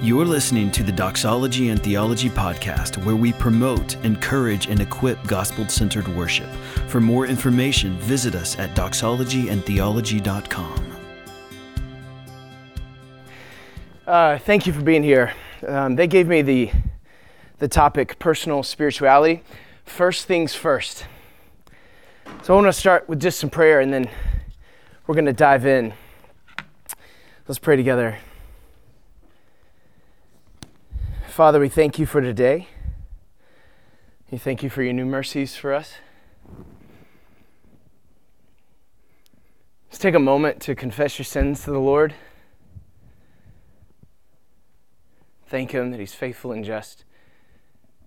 You're listening to the Doxology and Theology podcast, where we promote, encourage, and equip gospel centered worship. For more information, visit us at doxologyandtheology.com. Uh, thank you for being here. Um, they gave me the, the topic personal spirituality. First things first. So I want to start with just some prayer and then we're going to dive in. Let's pray together. Father, we thank you for today. We thank you for your new mercies for us. Let's take a moment to confess your sins to the Lord. Thank Him that He's faithful and just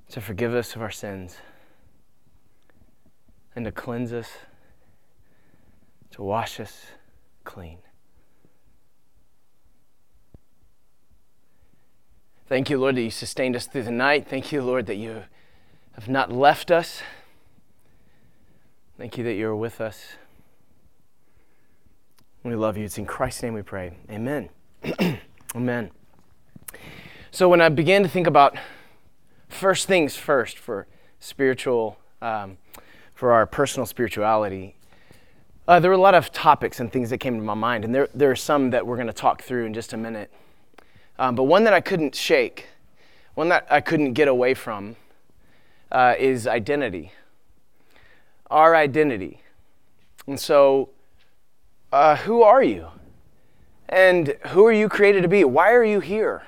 to forgive us of our sins and to cleanse us, to wash us clean. Thank you, Lord, that you sustained us through the night. Thank you, Lord, that you have not left us. Thank you that you're with us. We love you. It's in Christ's name we pray. Amen. Amen. So, when I began to think about first things first for spiritual, um, for our personal spirituality, uh, there were a lot of topics and things that came to my mind, and there, there are some that we're going to talk through in just a minute. Um, but one that I couldn't shake, one that I couldn't get away from, uh, is identity. Our identity. And so, uh, who are you? And who are you created to be? Why are you here?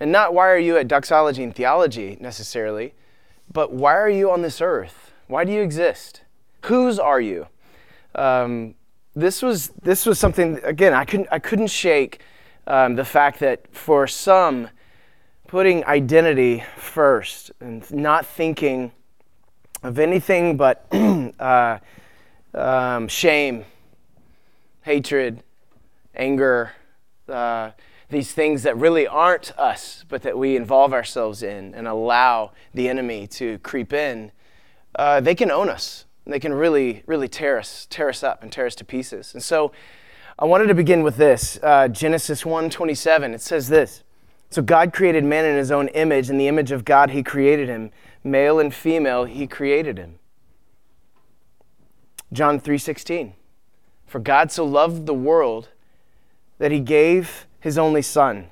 And not why are you at doxology and theology necessarily, but why are you on this earth? Why do you exist? Whose are you? Um, this was this was something again I couldn't I couldn't shake um, the fact that for some, putting identity first and not thinking of anything but uh, um, shame, hatred, anger, uh, these things that really aren't us, but that we involve ourselves in and allow the enemy to creep in, uh, they can own us. They can really, really tear us, tear us up and tear us to pieces. And so I wanted to begin with this uh, Genesis 1:27. It says this. So God created man in his own image, in the image of God he created him, male and female he created him. John 3:16. For God so loved the world that he gave his only son,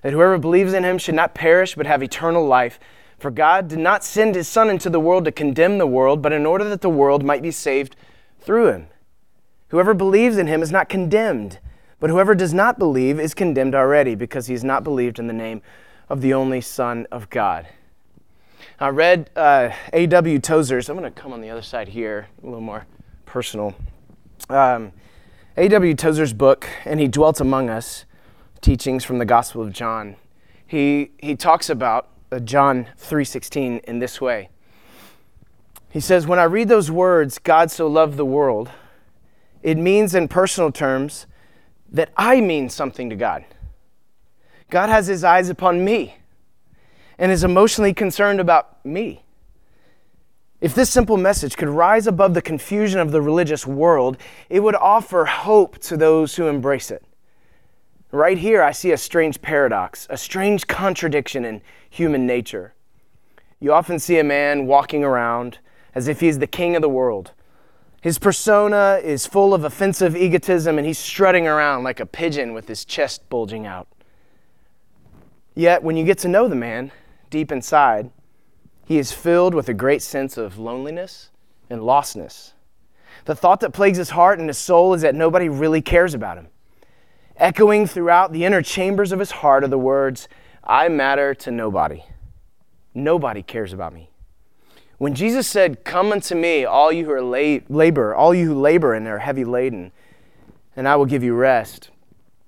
that whoever believes in him should not perish but have eternal life. For God did not send his son into the world to condemn the world, but in order that the world might be saved through him. Whoever believes in him is not condemned, but whoever does not believe is condemned already because he has not believed in the name of the only Son of God. I read uh, A.W. Tozer's, I'm going to come on the other side here, a little more personal. Um, A.W. Tozer's book, And He Dwelt Among Us, teachings from the Gospel of John. He, he talks about uh, John 3.16 in this way. He says, When I read those words, God so loved the world, it means, in personal terms, that I mean something to God. God has his eyes upon me and is emotionally concerned about me. If this simple message could rise above the confusion of the religious world, it would offer hope to those who embrace it. Right here, I see a strange paradox, a strange contradiction in human nature. You often see a man walking around as if he's the king of the world, his persona is full of offensive egotism, and he's strutting around like a pigeon with his chest bulging out. Yet, when you get to know the man deep inside, he is filled with a great sense of loneliness and lostness. The thought that plagues his heart and his soul is that nobody really cares about him. Echoing throughout the inner chambers of his heart are the words, I matter to nobody. Nobody cares about me. When Jesus said, Come unto me, all you who are la- labor, all you who labor and are heavy laden, and I will give you rest,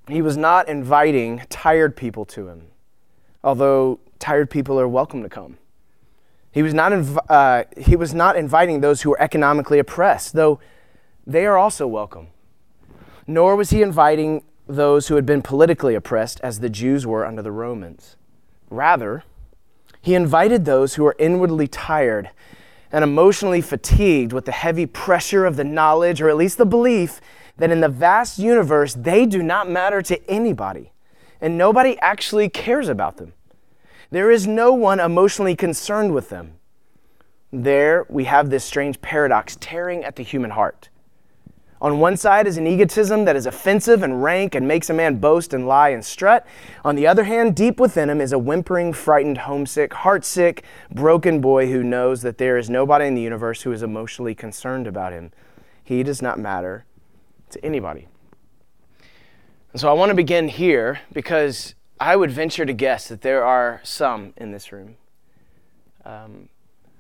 he was not inviting tired people to him, although tired people are welcome to come. He was not, inv- uh, he was not inviting those who were economically oppressed, though they are also welcome. Nor was he inviting those who had been politically oppressed, as the Jews were under the Romans. Rather, he invited those who are inwardly tired and emotionally fatigued with the heavy pressure of the knowledge, or at least the belief, that in the vast universe they do not matter to anybody and nobody actually cares about them. There is no one emotionally concerned with them. There we have this strange paradox tearing at the human heart. On one side is an egotism that is offensive and rank and makes a man boast and lie and strut. On the other hand, deep within him is a whimpering, frightened, homesick, heartsick, broken boy who knows that there is nobody in the universe who is emotionally concerned about him. He does not matter to anybody. And so I want to begin here because I would venture to guess that there are some in this room um,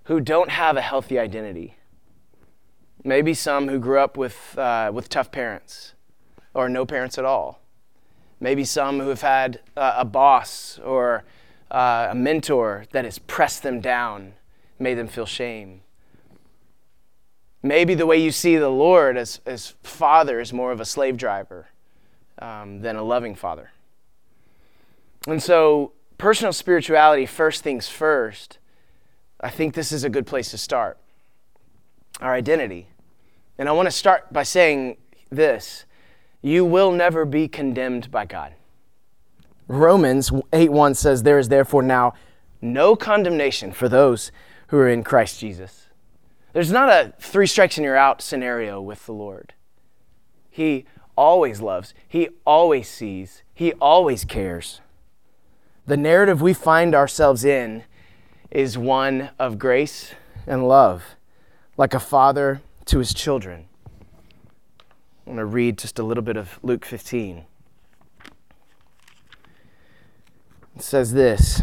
who don't have a healthy identity Maybe some who grew up with, uh, with tough parents or no parents at all. Maybe some who have had uh, a boss or uh, a mentor that has pressed them down, made them feel shame. Maybe the way you see the Lord as, as father is more of a slave driver um, than a loving father. And so, personal spirituality, first things first, I think this is a good place to start our identity. And I want to start by saying this you will never be condemned by God. Romans 8 1 says, There is therefore now no condemnation for those who are in Christ Jesus. There's not a three strikes and you're out scenario with the Lord. He always loves, He always sees, He always cares. The narrative we find ourselves in is one of grace and love like a father to his children. I want to read just a little bit of Luke 15. It says this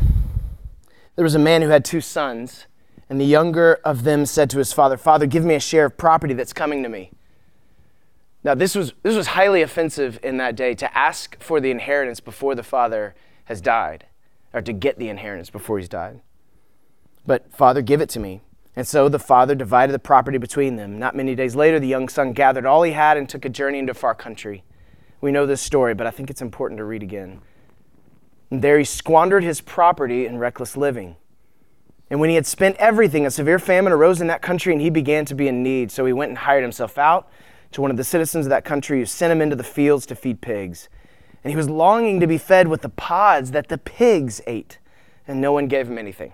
There was a man who had two sons, and the younger of them said to his father, Father, give me a share of property that's coming to me. Now, this was, this was highly offensive in that day to ask for the inheritance before the father has died, or to get the inheritance before he's died. But, Father, give it to me. And so the father divided the property between them. Not many days later, the young son gathered all he had and took a journey into far country. We know this story, but I think it's important to read again. And there he squandered his property in reckless living. And when he had spent everything, a severe famine arose in that country, and he began to be in need. So he went and hired himself out to one of the citizens of that country who sent him into the fields to feed pigs. And he was longing to be fed with the pods that the pigs ate, and no one gave him anything.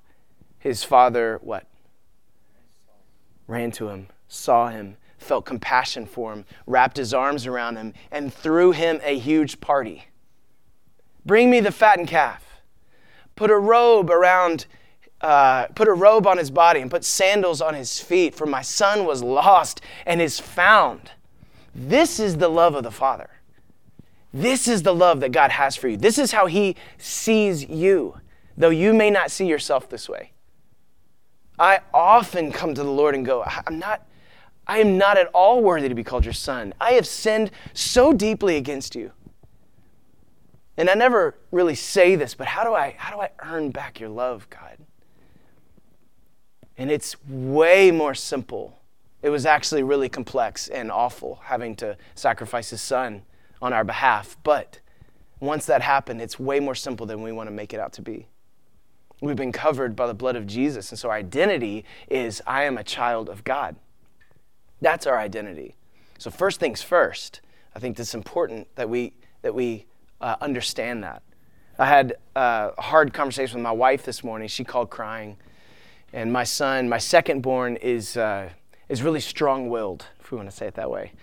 his father, what? Ran to him, saw him, felt compassion for him, wrapped his arms around him, and threw him a huge party. Bring me the fattened calf. Put a robe around, uh, put a robe on his body, and put sandals on his feet, for my son was lost and is found. This is the love of the Father. This is the love that God has for you. This is how He sees you, though you may not see yourself this way. I often come to the Lord and go, I'm not, I am not at all worthy to be called your son. I have sinned so deeply against you. And I never really say this, but how do I how do I earn back your love, God? And it's way more simple. It was actually really complex and awful having to sacrifice his son on our behalf, but once that happened, it's way more simple than we want to make it out to be. We've been covered by the blood of Jesus. And so our identity is I am a child of God. That's our identity. So, first things first, I think it's important that we, that we uh, understand that. I had uh, a hard conversation with my wife this morning. She called crying. And my son, my second born, is, uh, is really strong willed, if we want to say it that way.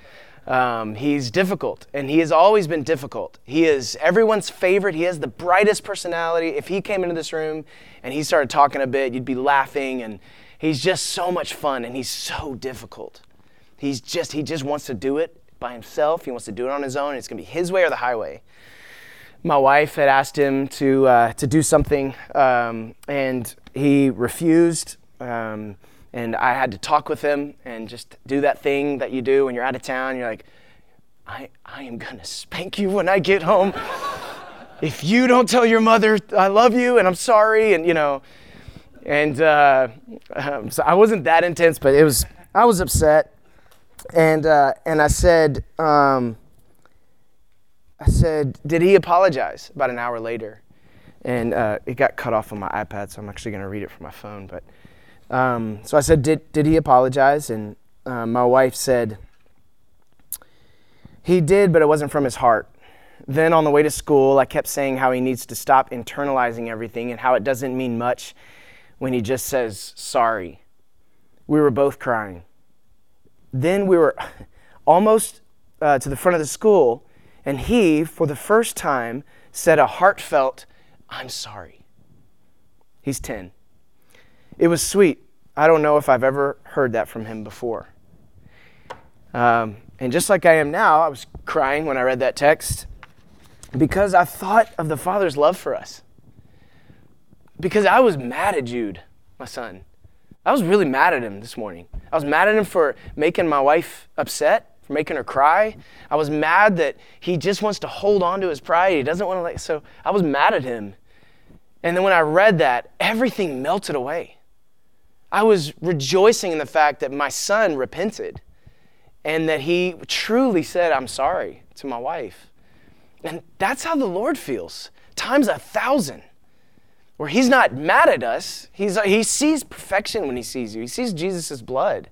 Um, he's difficult, and he has always been difficult. He is everyone's favorite. He has the brightest personality. If he came into this room and he started talking a bit, you'd be laughing, and he's just so much fun, and he's so difficult. He's just he just wants to do it by himself. He wants to do it on his own. It's gonna be his way or the highway. My wife had asked him to uh, to do something, um, and he refused. Um, and I had to talk with him and just do that thing that you do when you're out of town. You're like, I, I am to spank you when I get home. if you don't tell your mother I love you and I'm sorry, and you know, and uh, um, so I wasn't that intense, but it was I was upset, and uh, and I said um, I said, did he apologize? About an hour later, and uh, it got cut off on my iPad, so I'm actually to read it from my phone. But um, so I said, did did he apologize? And uh, my wife said, he did, but it wasn't from his heart. Then on the way to school, I kept saying how he needs to stop internalizing everything and how it doesn't mean much when he just says sorry. We were both crying. Then we were almost uh, to the front of the school, and he, for the first time, said a heartfelt, I'm sorry. He's 10. It was sweet. I don't know if I've ever heard that from him before. Um, and just like I am now, I was crying when I read that text because I thought of the Father's love for us. Because I was mad at Jude, my son. I was really mad at him this morning. I was mad at him for making my wife upset, for making her cry. I was mad that he just wants to hold on to his pride. He doesn't want to like so I was mad at him. And then when I read that, everything melted away. I was rejoicing in the fact that my son repented and that he truly said, I'm sorry to my wife. And that's how the Lord feels, times a thousand, where he's not mad at us. He's, he sees perfection when he sees you, he sees Jesus' blood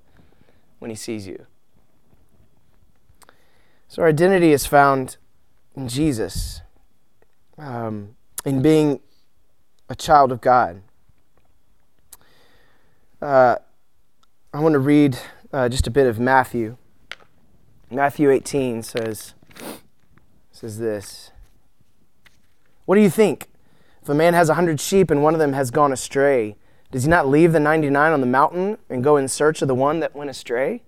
when he sees you. So our identity is found in Jesus, um, in being a child of God. Uh, I want to read uh, just a bit of Matthew. Matthew 18 says, says this What do you think? If a man has a hundred sheep and one of them has gone astray, does he not leave the 99 on the mountain and go in search of the one that went astray?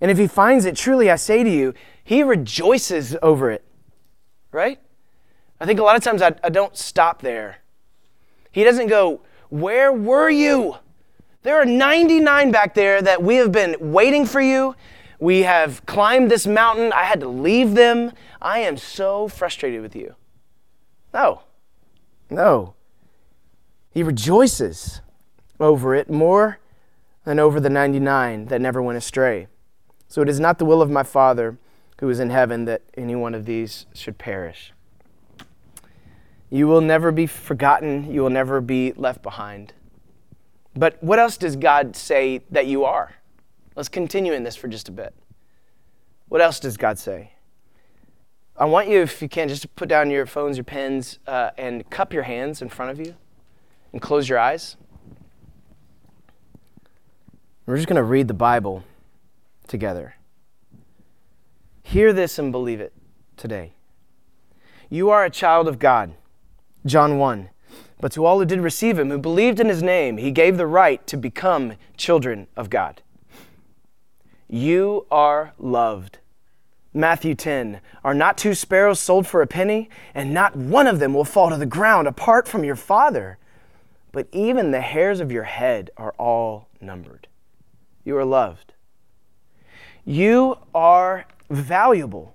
And if he finds it, truly I say to you, he rejoices over it. Right? I think a lot of times I, I don't stop there. He doesn't go, Where were you? There are 99 back there that we have been waiting for you we have climbed this mountain. I had to leave them. I am so frustrated with you. No, no. He rejoices over it more than over the 99 that never went astray. So it is not the will of my Father who is in heaven that any one of these should perish. You will never be forgotten, you will never be left behind. But what else does God say that you are? Let's continue in this for just a bit. What else does God say? I want you, if you can, just to put down your phones, your pens, uh, and cup your hands in front of you and close your eyes. We're just going to read the Bible together. Hear this and believe it today. You are a child of God. John 1. But to all who did receive him, who believed in his name, he gave the right to become children of God. You are loved. Matthew 10 Are not two sparrows sold for a penny? And not one of them will fall to the ground apart from your Father. But even the hairs of your head are all numbered. You are loved. You are valuable.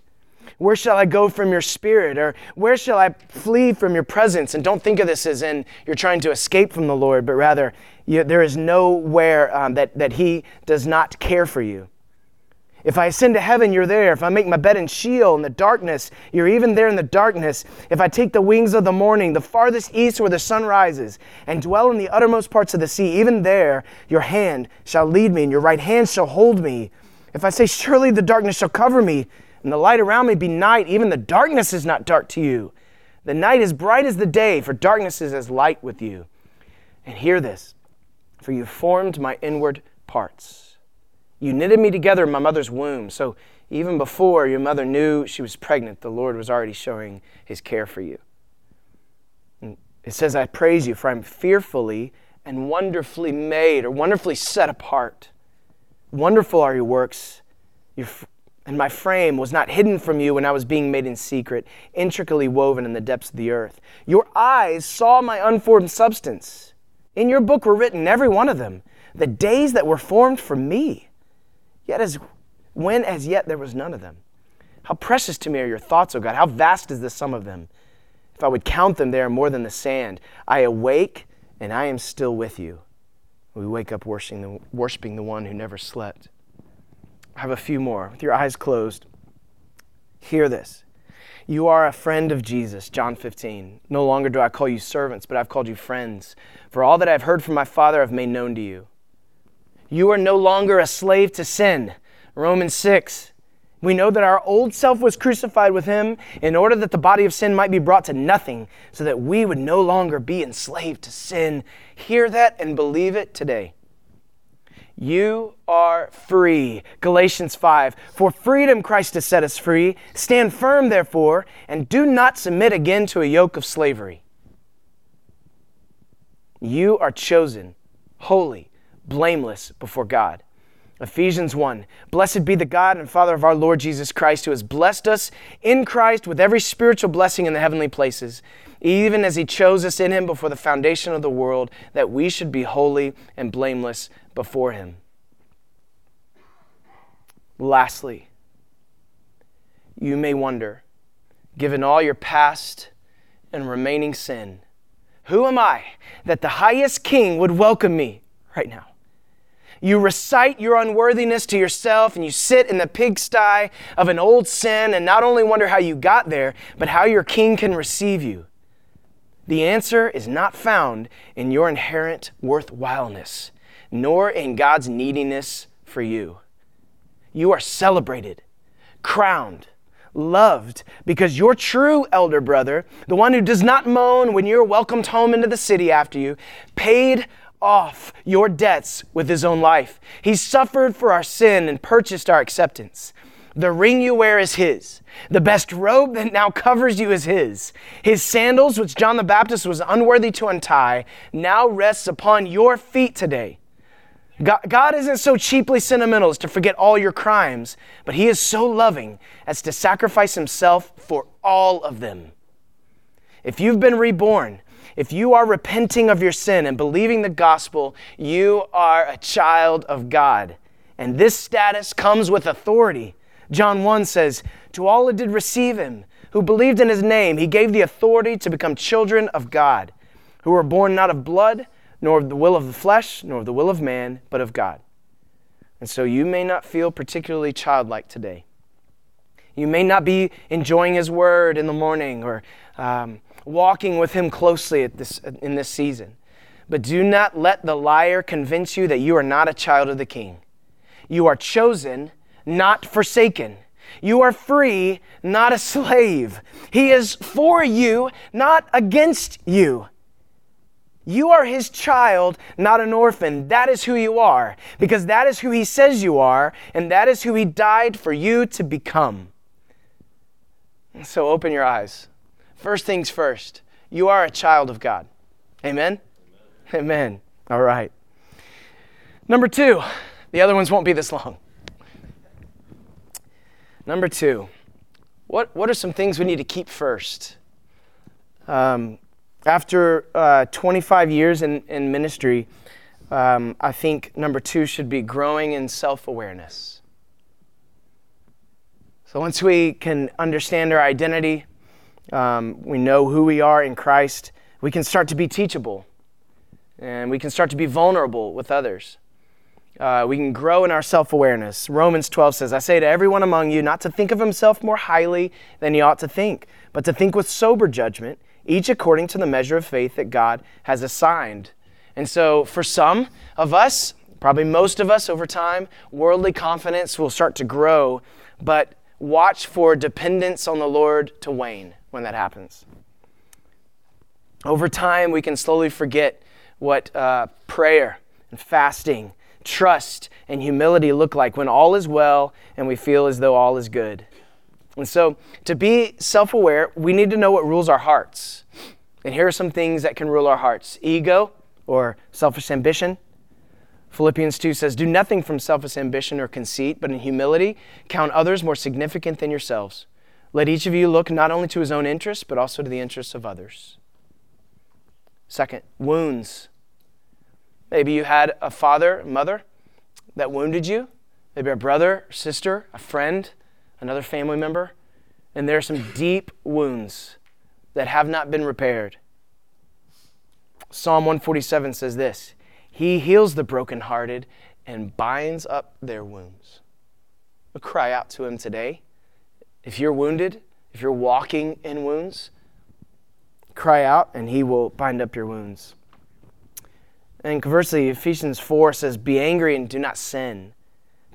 Where shall I go from your spirit? Or where shall I flee from your presence? And don't think of this as in you're trying to escape from the Lord, but rather you, there is nowhere um, that, that He does not care for you. If I ascend to heaven, you're there. If I make my bed in Sheol in the darkness, you're even there in the darkness. If I take the wings of the morning, the farthest east where the sun rises, and dwell in the uttermost parts of the sea, even there your hand shall lead me, and your right hand shall hold me. If I say, Surely the darkness shall cover me, and the light around me be night, even the darkness is not dark to you. The night is bright as the day, for darkness is as light with you. And hear this for you formed my inward parts. You knitted me together in my mother's womb. So even before your mother knew she was pregnant, the Lord was already showing his care for you. It says, I praise you, for I'm fearfully and wonderfully made, or wonderfully set apart. Wonderful are your works, your, and my frame was not hidden from you when I was being made in secret, intricately woven in the depths of the earth. Your eyes saw my unformed substance. In your book were written, every one of them, the days that were formed for me. Yet as when as yet there was none of them. How precious to me are your thoughts, O God. How vast is the sum of them. If I would count them, they are more than the sand. I awake and I am still with you. We wake up worshiping the, worshiping the one who never slept. I have a few more. With your eyes closed, hear this. You are a friend of Jesus, John 15. No longer do I call you servants, but I've called you friends. For all that I've heard from my Father I've made known to you. You are no longer a slave to sin. Romans 6. We know that our old self was crucified with him in order that the body of sin might be brought to nothing, so that we would no longer be enslaved to sin. Hear that and believe it today. You are free. Galatians 5. For freedom Christ has set us free. Stand firm, therefore, and do not submit again to a yoke of slavery. You are chosen, holy, blameless before God. Ephesians 1 Blessed be the God and Father of our Lord Jesus Christ, who has blessed us in Christ with every spiritual blessing in the heavenly places, even as he chose us in him before the foundation of the world, that we should be holy and blameless before him. Lastly, you may wonder, given all your past and remaining sin, who am I that the highest king would welcome me right now? You recite your unworthiness to yourself and you sit in the pigsty of an old sin and not only wonder how you got there, but how your king can receive you. The answer is not found in your inherent worthwhileness, nor in God's neediness for you. You are celebrated, crowned, loved, because your true elder brother, the one who does not moan when you're welcomed home into the city after you, paid off your debts with his own life. He suffered for our sin and purchased our acceptance. The ring you wear is his. The best robe that now covers you is his. His sandals, which John the Baptist was unworthy to untie, now rests upon your feet today. God, isn't so cheaply sentimental as to forget all your crimes, but He is so loving as to sacrifice Himself for all of them. If you've been reborn, if you are repenting of your sin and believing the gospel, you are a child of God. And this status comes with authority. John 1 says, To all who did receive him, who believed in his name, he gave the authority to become children of God, who were born not of blood, nor of the will of the flesh, nor of the will of man, but of God. And so you may not feel particularly childlike today. You may not be enjoying his word in the morning or um, walking with Him closely this, in this season. But do not let the liar convince you that you are not a child of the King. You are chosen, not forsaken. You are free, not a slave. He is for you, not against you. You are his child, not an orphan. That is who you are, because that is who he says you are, and that is who he died for you to become. So open your eyes. First things first, you are a child of God. Amen? Amen. Amen. All right. Number two, the other ones won't be this long. Number two, what, what are some things we need to keep first? Um, after uh, 25 years in, in ministry, um, I think number two should be growing in self awareness. So once we can understand our identity, um, we know who we are in Christ, we can start to be teachable and we can start to be vulnerable with others. Uh, we can grow in our self awareness. Romans 12 says, I say to everyone among you not to think of himself more highly than he ought to think, but to think with sober judgment, each according to the measure of faith that God has assigned. And so, for some of us, probably most of us over time, worldly confidence will start to grow, but watch for dependence on the Lord to wane when that happens. Over time, we can slowly forget what uh, prayer and fasting, trust, and humility look like when all is well and we feel as though all is good. And so, to be self aware, we need to know what rules our hearts. And here are some things that can rule our hearts ego or selfish ambition. Philippians 2 says, Do nothing from selfish ambition or conceit, but in humility count others more significant than yourselves. Let each of you look not only to his own interests, but also to the interests of others. Second, wounds. Maybe you had a father, mother that wounded you, maybe a brother, sister, a friend, another family member, and there are some deep wounds that have not been repaired. Psalm 147 says this He heals the brokenhearted and binds up their wounds. We'll cry out to Him today. If you're wounded, if you're walking in wounds, cry out and He will bind up your wounds. And conversely, Ephesians 4 says, Be angry and do not sin.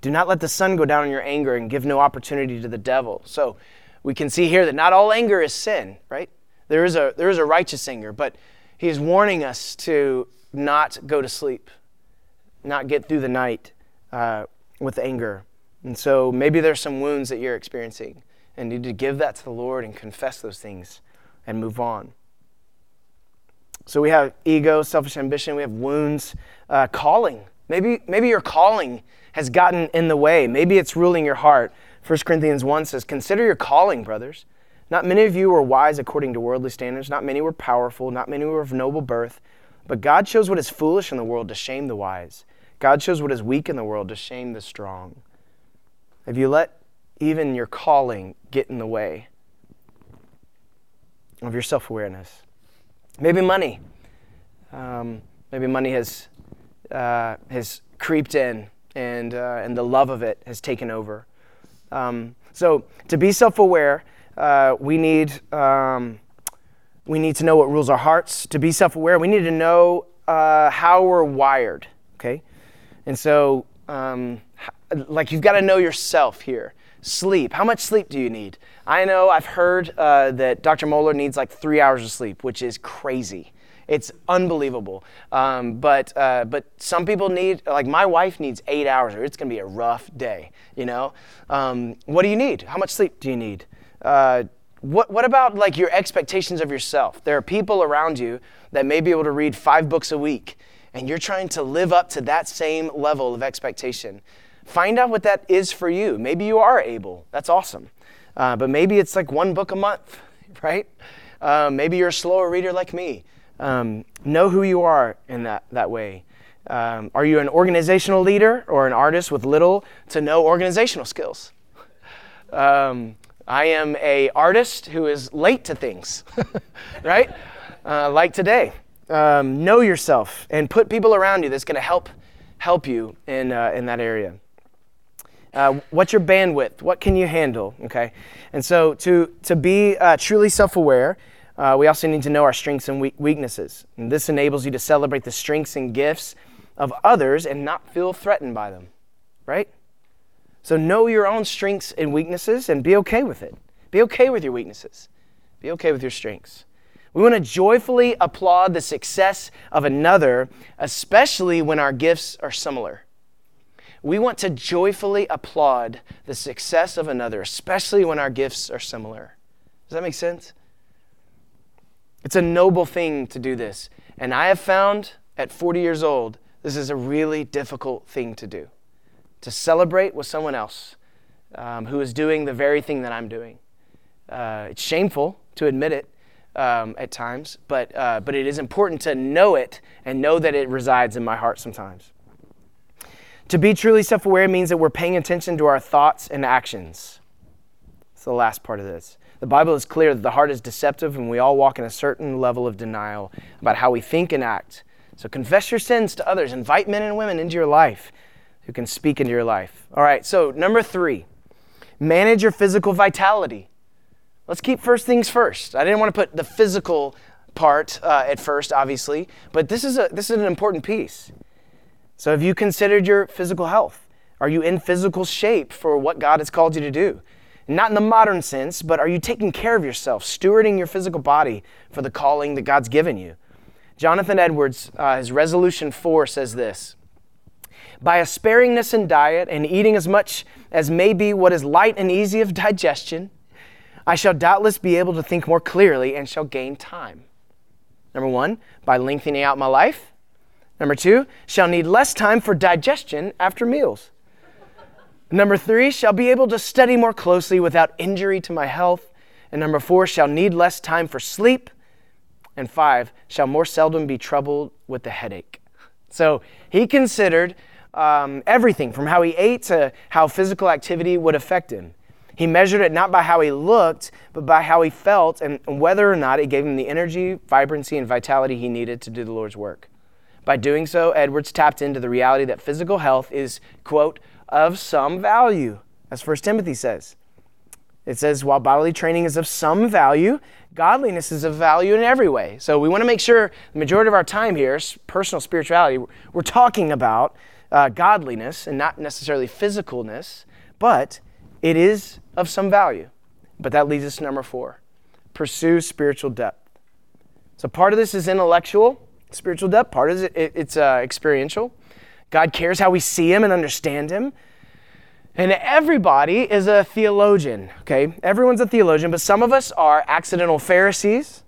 Do not let the sun go down in your anger and give no opportunity to the devil. So we can see here that not all anger is sin, right? There is a, there is a righteous anger, but he is warning us to not go to sleep, not get through the night uh, with anger. And so maybe there's some wounds that you're experiencing and need to give that to the Lord and confess those things and move on. So we have ego, selfish ambition, we have wounds, uh, calling. Maybe, maybe your calling has gotten in the way. Maybe it's ruling your heart. 1 Corinthians 1 says, Consider your calling, brothers. Not many of you were wise according to worldly standards. Not many were powerful. Not many were of noble birth. But God shows what is foolish in the world to shame the wise. God shows what is weak in the world to shame the strong. Have you let even your calling get in the way of your self awareness? Maybe money. Um, maybe money has, uh, has creeped in and, uh, and the love of it has taken over. Um, so, to be self aware, uh, we, need, um, we need to know what rules our hearts. To be self aware, we need to know uh, how we're wired, okay? And so, um, like, you've got to know yourself here. Sleep. How much sleep do you need? I know I've heard uh, that Dr. Mohler needs like three hours of sleep, which is crazy. It's unbelievable. Um, but uh, but some people need like my wife needs eight hours, or it's gonna be a rough day. You know. Um, what do you need? How much sleep do you need? Uh, what what about like your expectations of yourself? There are people around you that may be able to read five books a week, and you're trying to live up to that same level of expectation. Find out what that is for you. Maybe you are able. That's awesome. Uh, but maybe it's like one book a month, right? Uh, maybe you're a slower reader like me. Um, know who you are in that, that way. Um, are you an organizational leader or an artist with little to no organizational skills? Um, I am a artist who is late to things, right? Uh, like today. Um, know yourself and put people around you that's going to help help you in, uh, in that area. Uh, what's your bandwidth? What can you handle? Okay, and so to to be uh, truly self-aware, uh, we also need to know our strengths and weaknesses. And this enables you to celebrate the strengths and gifts of others and not feel threatened by them, right? So know your own strengths and weaknesses and be okay with it. Be okay with your weaknesses. Be okay with your strengths. We want to joyfully applaud the success of another, especially when our gifts are similar. We want to joyfully applaud the success of another, especially when our gifts are similar. Does that make sense? It's a noble thing to do this. And I have found at 40 years old, this is a really difficult thing to do to celebrate with someone else um, who is doing the very thing that I'm doing. Uh, it's shameful to admit it um, at times, but, uh, but it is important to know it and know that it resides in my heart sometimes. To be truly self aware means that we're paying attention to our thoughts and actions. It's the last part of this. The Bible is clear that the heart is deceptive and we all walk in a certain level of denial about how we think and act. So confess your sins to others. Invite men and women into your life who can speak into your life. All right, so number three, manage your physical vitality. Let's keep first things first. I didn't want to put the physical part uh, at first, obviously, but this is, a, this is an important piece. So, have you considered your physical health? Are you in physical shape for what God has called you to do? Not in the modern sense, but are you taking care of yourself, stewarding your physical body for the calling that God's given you? Jonathan Edwards, uh, his resolution four says this By a sparingness in diet and eating as much as may be what is light and easy of digestion, I shall doubtless be able to think more clearly and shall gain time. Number one, by lengthening out my life. Number two, shall need less time for digestion after meals. Number three, shall be able to study more closely without injury to my health. And number four, shall need less time for sleep. And five, shall more seldom be troubled with the headache. So he considered um, everything from how he ate to how physical activity would affect him. He measured it not by how he looked, but by how he felt and whether or not it gave him the energy, vibrancy, and vitality he needed to do the Lord's work. By doing so, Edwards tapped into the reality that physical health is, quote, of some value, as 1 Timothy says. It says, while bodily training is of some value, godliness is of value in every way. So we want to make sure the majority of our time here, personal spirituality, we're talking about uh, godliness and not necessarily physicalness, but it is of some value. But that leads us to number four pursue spiritual depth. So part of this is intellectual, spiritual depth, part of it, it's uh, experiential. God cares how we see Him and understand Him. And everybody is a theologian, okay? Everyone's a theologian, but some of us are accidental Pharisees,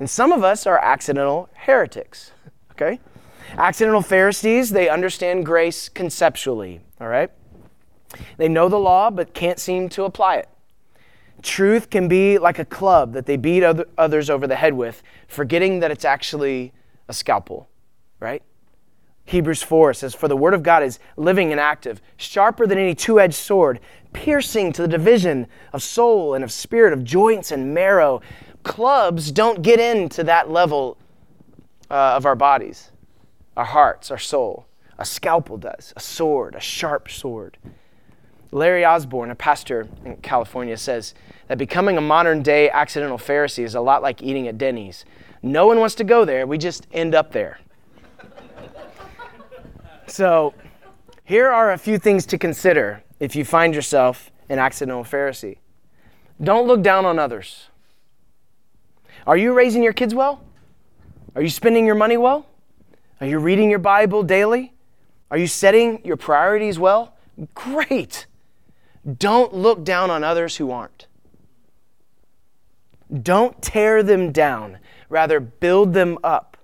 and some of us are accidental heretics, okay? Accidental Pharisees, they understand grace conceptually, all right? They know the law, but can't seem to apply it. Truth can be like a club that they beat other, others over the head with, forgetting that it's actually a scalpel, right? Hebrews 4 says, For the word of God is living and active, sharper than any two edged sword, piercing to the division of soul and of spirit, of joints and marrow. Clubs don't get into that level uh, of our bodies, our hearts, our soul. A scalpel does, a sword, a sharp sword. Larry Osborne, a pastor in California, says that becoming a modern day accidental Pharisee is a lot like eating at Denny's. No one wants to go there, we just end up there. so, here are a few things to consider if you find yourself an accidental Pharisee. Don't look down on others. Are you raising your kids well? Are you spending your money well? Are you reading your Bible daily? Are you setting your priorities well? Great. Don't look down on others who aren't. Don't tear them down, rather, build them up.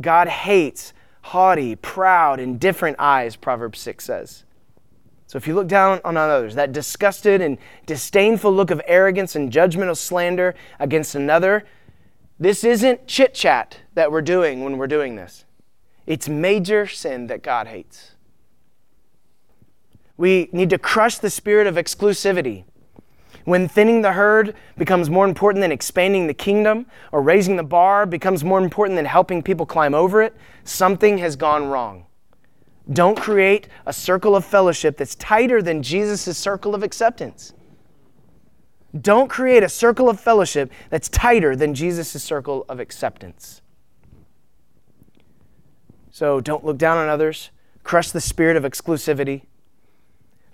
God hates haughty, proud, indifferent eyes, Proverbs 6 says. So if you look down on others, that disgusted and disdainful look of arrogance and judgmental slander against another, this isn't chit chat that we're doing when we're doing this. It's major sin that God hates. We need to crush the spirit of exclusivity. When thinning the herd becomes more important than expanding the kingdom, or raising the bar becomes more important than helping people climb over it, something has gone wrong. Don't create a circle of fellowship that's tighter than Jesus' circle of acceptance. Don't create a circle of fellowship that's tighter than Jesus' circle of acceptance. So don't look down on others, crush the spirit of exclusivity,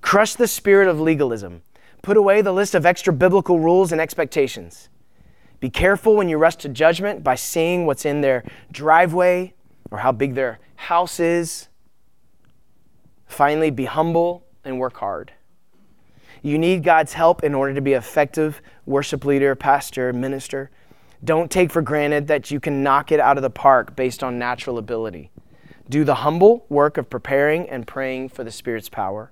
Crush the spirit of legalism. Put away the list of extra biblical rules and expectations. Be careful when you rush to judgment by seeing what's in their driveway or how big their house is. Finally, be humble and work hard. You need God's help in order to be effective worship leader, pastor, minister. Don't take for granted that you can knock it out of the park based on natural ability. Do the humble work of preparing and praying for the Spirit's power.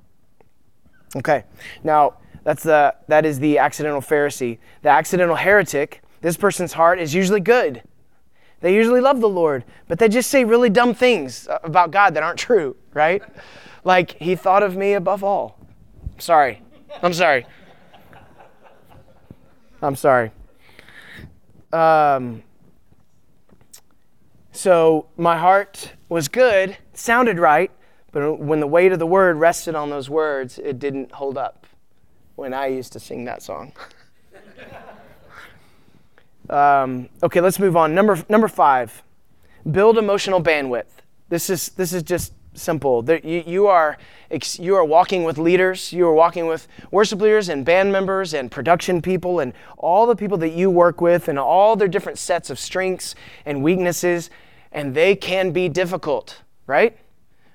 Okay, now that's the, that is the accidental Pharisee. The accidental heretic, this person's heart is usually good. They usually love the Lord, but they just say really dumb things about God that aren't true, right? Like, he thought of me above all. Sorry. I'm sorry. I'm sorry. Um, so my heart was good, sounded right, but when the weight of the word rested on those words, it didn't hold up when I used to sing that song. um, okay, let's move on. Number, number five build emotional bandwidth. This is, this is just simple. There, you, you, are, you are walking with leaders, you are walking with worship leaders and band members and production people and all the people that you work with and all their different sets of strengths and weaknesses, and they can be difficult, right?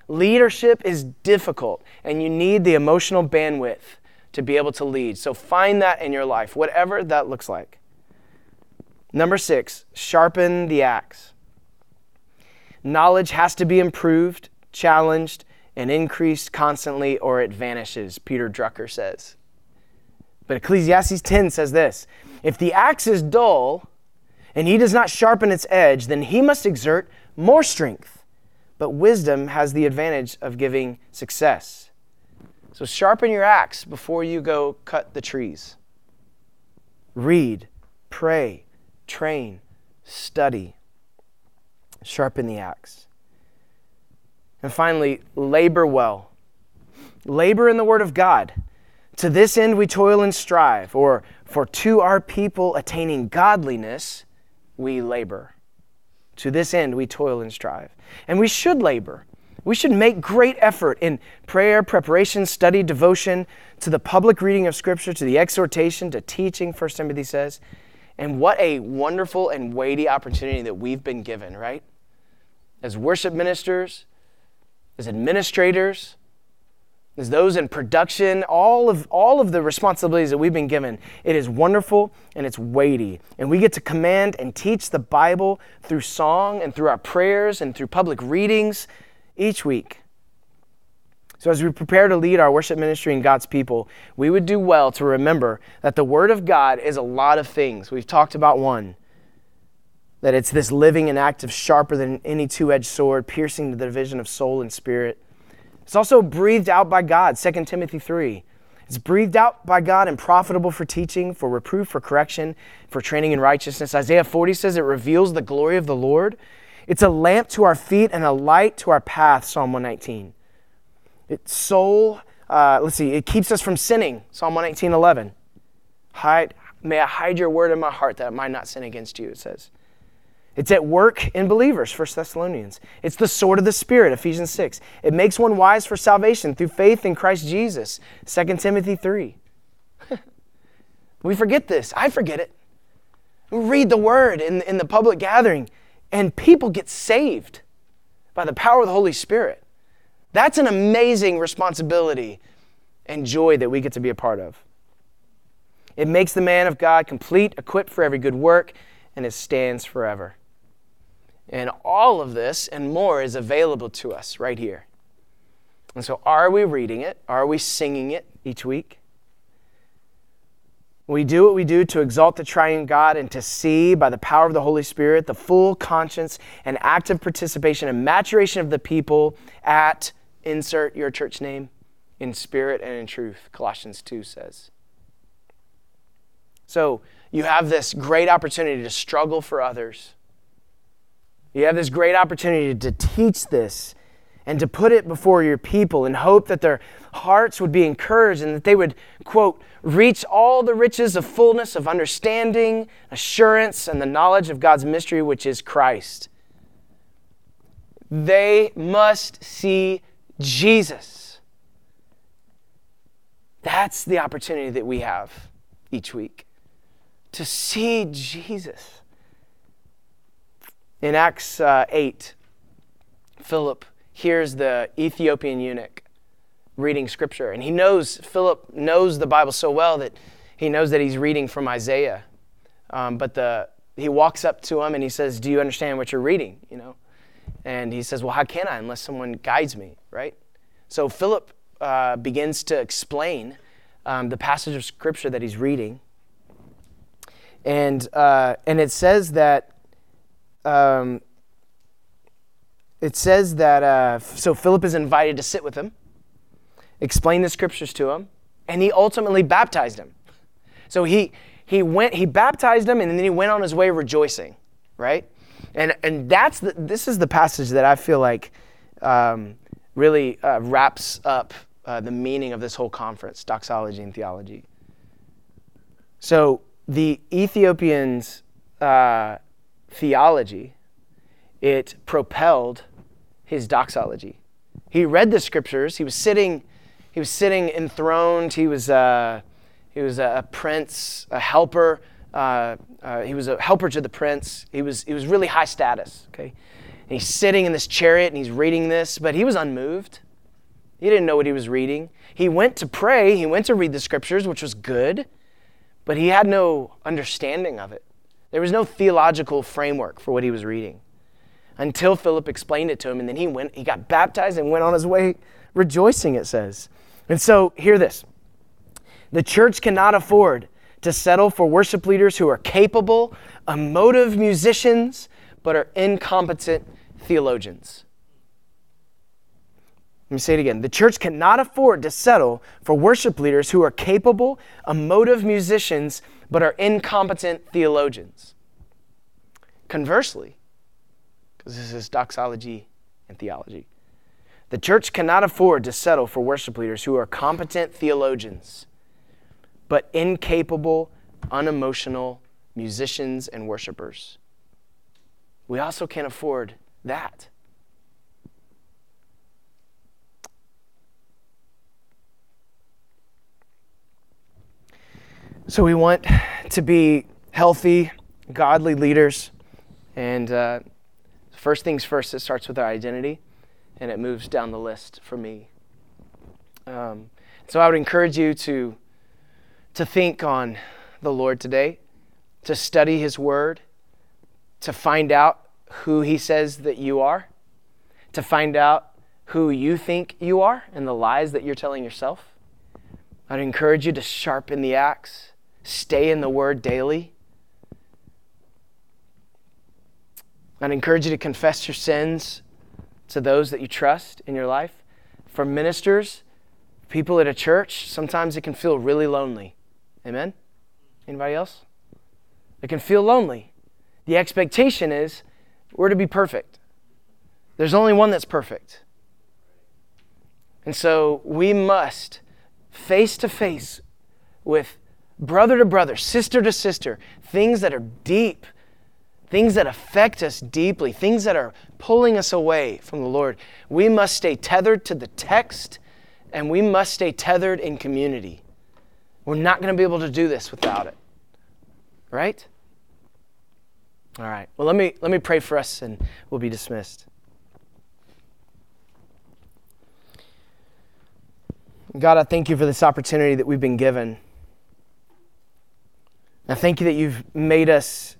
Leadership is difficult, and you need the emotional bandwidth to be able to lead. So find that in your life, whatever that looks like. Number six, sharpen the axe. Knowledge has to be improved, challenged, and increased constantly, or it vanishes, Peter Drucker says. But Ecclesiastes 10 says this If the axe is dull, and he does not sharpen its edge, then he must exert more strength. But wisdom has the advantage of giving success. So sharpen your axe before you go cut the trees. Read, pray, train, study. Sharpen the axe. And finally, labor well. Labor in the Word of God. To this end we toil and strive, or for to our people attaining godliness we labor. To this end we toil and strive. And we should labor. We should make great effort in prayer, preparation, study, devotion, to the public reading of Scripture, to the exhortation, to teaching, First Timothy says. And what a wonderful and weighty opportunity that we've been given, right? As worship ministers, as administrators, as those in production, all of, all of the responsibilities that we've been given. It is wonderful and it's weighty. And we get to command and teach the Bible through song and through our prayers and through public readings each week. So, as we prepare to lead our worship ministry and God's people, we would do well to remember that the Word of God is a lot of things. We've talked about one that it's this living and active, sharper than any two edged sword, piercing to the division of soul and spirit it's also breathed out by God, 2 Timothy 3. It's breathed out by God and profitable for teaching, for reproof, for correction, for training in righteousness. Isaiah 40 says it reveals the glory of the Lord. It's a lamp to our feet and a light to our path, Psalm 119. It's soul, uh, let's see, it keeps us from sinning, Psalm 119, 11. Hide, may I hide your word in my heart that I might not sin against you, it says. It's at work in believers, 1 Thessalonians. It's the sword of the Spirit, Ephesians 6. It makes one wise for salvation through faith in Christ Jesus, 2 Timothy 3. we forget this. I forget it. We read the word in, in the public gathering, and people get saved by the power of the Holy Spirit. That's an amazing responsibility and joy that we get to be a part of. It makes the man of God complete, equipped for every good work, and it stands forever. And all of this and more is available to us right here. And so, are we reading it? Are we singing it each week? We do what we do to exalt the triune God and to see by the power of the Holy Spirit the full conscience and active participation and maturation of the people at insert your church name in spirit and in truth, Colossians 2 says. So, you have this great opportunity to struggle for others you have this great opportunity to teach this and to put it before your people and hope that their hearts would be encouraged and that they would, quote, reach all the riches of fullness of understanding, assurance, and the knowledge of God's mystery, which is Christ. They must see Jesus. That's the opportunity that we have each week to see Jesus. In Acts uh, 8, Philip hears the Ethiopian eunuch reading scripture. And he knows, Philip knows the Bible so well that he knows that he's reading from Isaiah. Um, but the, he walks up to him and he says, Do you understand what you're reading? You know? And he says, Well, how can I unless someone guides me, right? So Philip uh, begins to explain um, the passage of scripture that he's reading. And, uh, and it says that um, it says that, uh, so Philip is invited to sit with him, explain the scriptures to him, and he ultimately baptized him. So he, he went, he baptized him, and then he went on his way rejoicing, right? And, and that's the, this is the passage that I feel like um, really uh, wraps up uh, the meaning of this whole conference, doxology and theology. So the Ethiopians uh, theology, it propelled his doxology. He read the scriptures. He was sitting, he was sitting enthroned. He was, uh, he was a prince, a helper. Uh, uh, he was a helper to the prince. He was, he was really high status. Okay, and he's sitting in this chariot and he's reading this, but he was unmoved. He didn't know what he was reading. He went to pray. He went to read the scriptures, which was good, but he had no understanding of it. There was no theological framework for what he was reading until Philip explained it to him. And then he went, he got baptized and went on his way rejoicing, it says. And so, hear this the church cannot afford to settle for worship leaders who are capable, emotive musicians, but are incompetent theologians. Let me say it again. The church cannot afford to settle for worship leaders who are capable, emotive musicians, but are incompetent theologians. Conversely, because this is doxology and theology, the church cannot afford to settle for worship leaders who are competent theologians, but incapable, unemotional musicians and worshipers. We also can't afford that. So we want to be healthy, godly leaders. And uh, first things first, it starts with our identity and it moves down the list for me. Um, so I would encourage you to, to think on the Lord today, to study His Word, to find out who He says that you are, to find out who you think you are and the lies that you're telling yourself. I'd encourage you to sharpen the axe Stay in the Word daily. I'd encourage you to confess your sins to those that you trust in your life. For ministers, people at a church, sometimes it can feel really lonely. Amen? Anybody else? It can feel lonely. The expectation is we're to be perfect. There's only one that's perfect. And so we must, face to face with brother to brother, sister to sister, things that are deep, things that affect us deeply, things that are pulling us away from the Lord. We must stay tethered to the text and we must stay tethered in community. We're not going to be able to do this without it. Right? All right. Well, let me let me pray for us and we'll be dismissed. God, I thank you for this opportunity that we've been given. I thank you that you've made us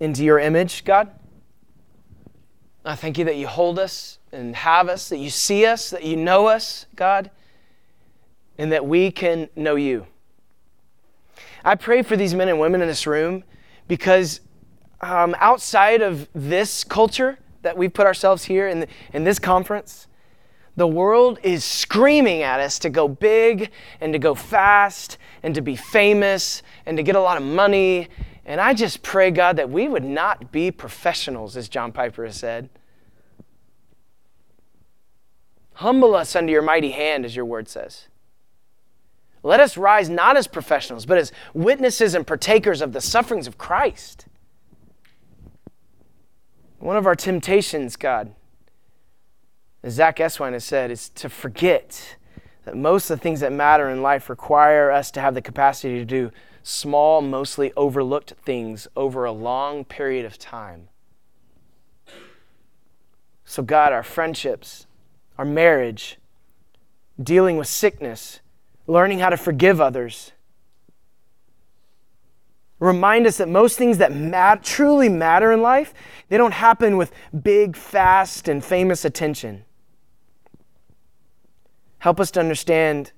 into your image, God. I thank you that you hold us and have us, that you see us, that you know us, God, and that we can know you. I pray for these men and women in this room because um, outside of this culture that we've put ourselves here in, the, in this conference, the world is screaming at us to go big and to go fast and to be famous and to get a lot of money. And I just pray, God, that we would not be professionals, as John Piper has said. Humble us under your mighty hand, as your word says. Let us rise not as professionals, but as witnesses and partakers of the sufferings of Christ. One of our temptations, God, as Zach Eswine has said, is to forget that most of the things that matter in life require us to have the capacity to do small, mostly overlooked things over a long period of time. So, God, our friendships, our marriage, dealing with sickness, learning how to forgive others, remind us that most things that mat- truly matter in life, they don't happen with big, fast, and famous attention. Help us to understand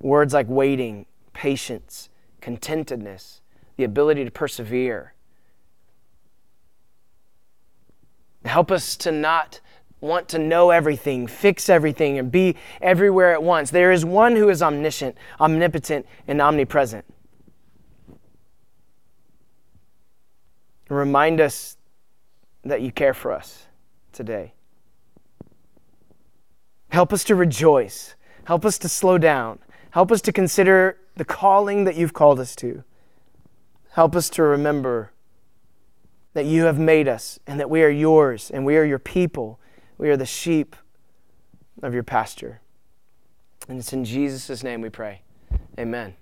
words like waiting, patience, contentedness, the ability to persevere. Help us to not want to know everything, fix everything, and be everywhere at once. There is one who is omniscient, omnipotent, and omnipresent. Remind us that you care for us today. Help us to rejoice Help us to slow down. Help us to consider the calling that you've called us to. Help us to remember that you have made us and that we are yours and we are your people. We are the sheep of your pasture. And it's in Jesus' name we pray. Amen.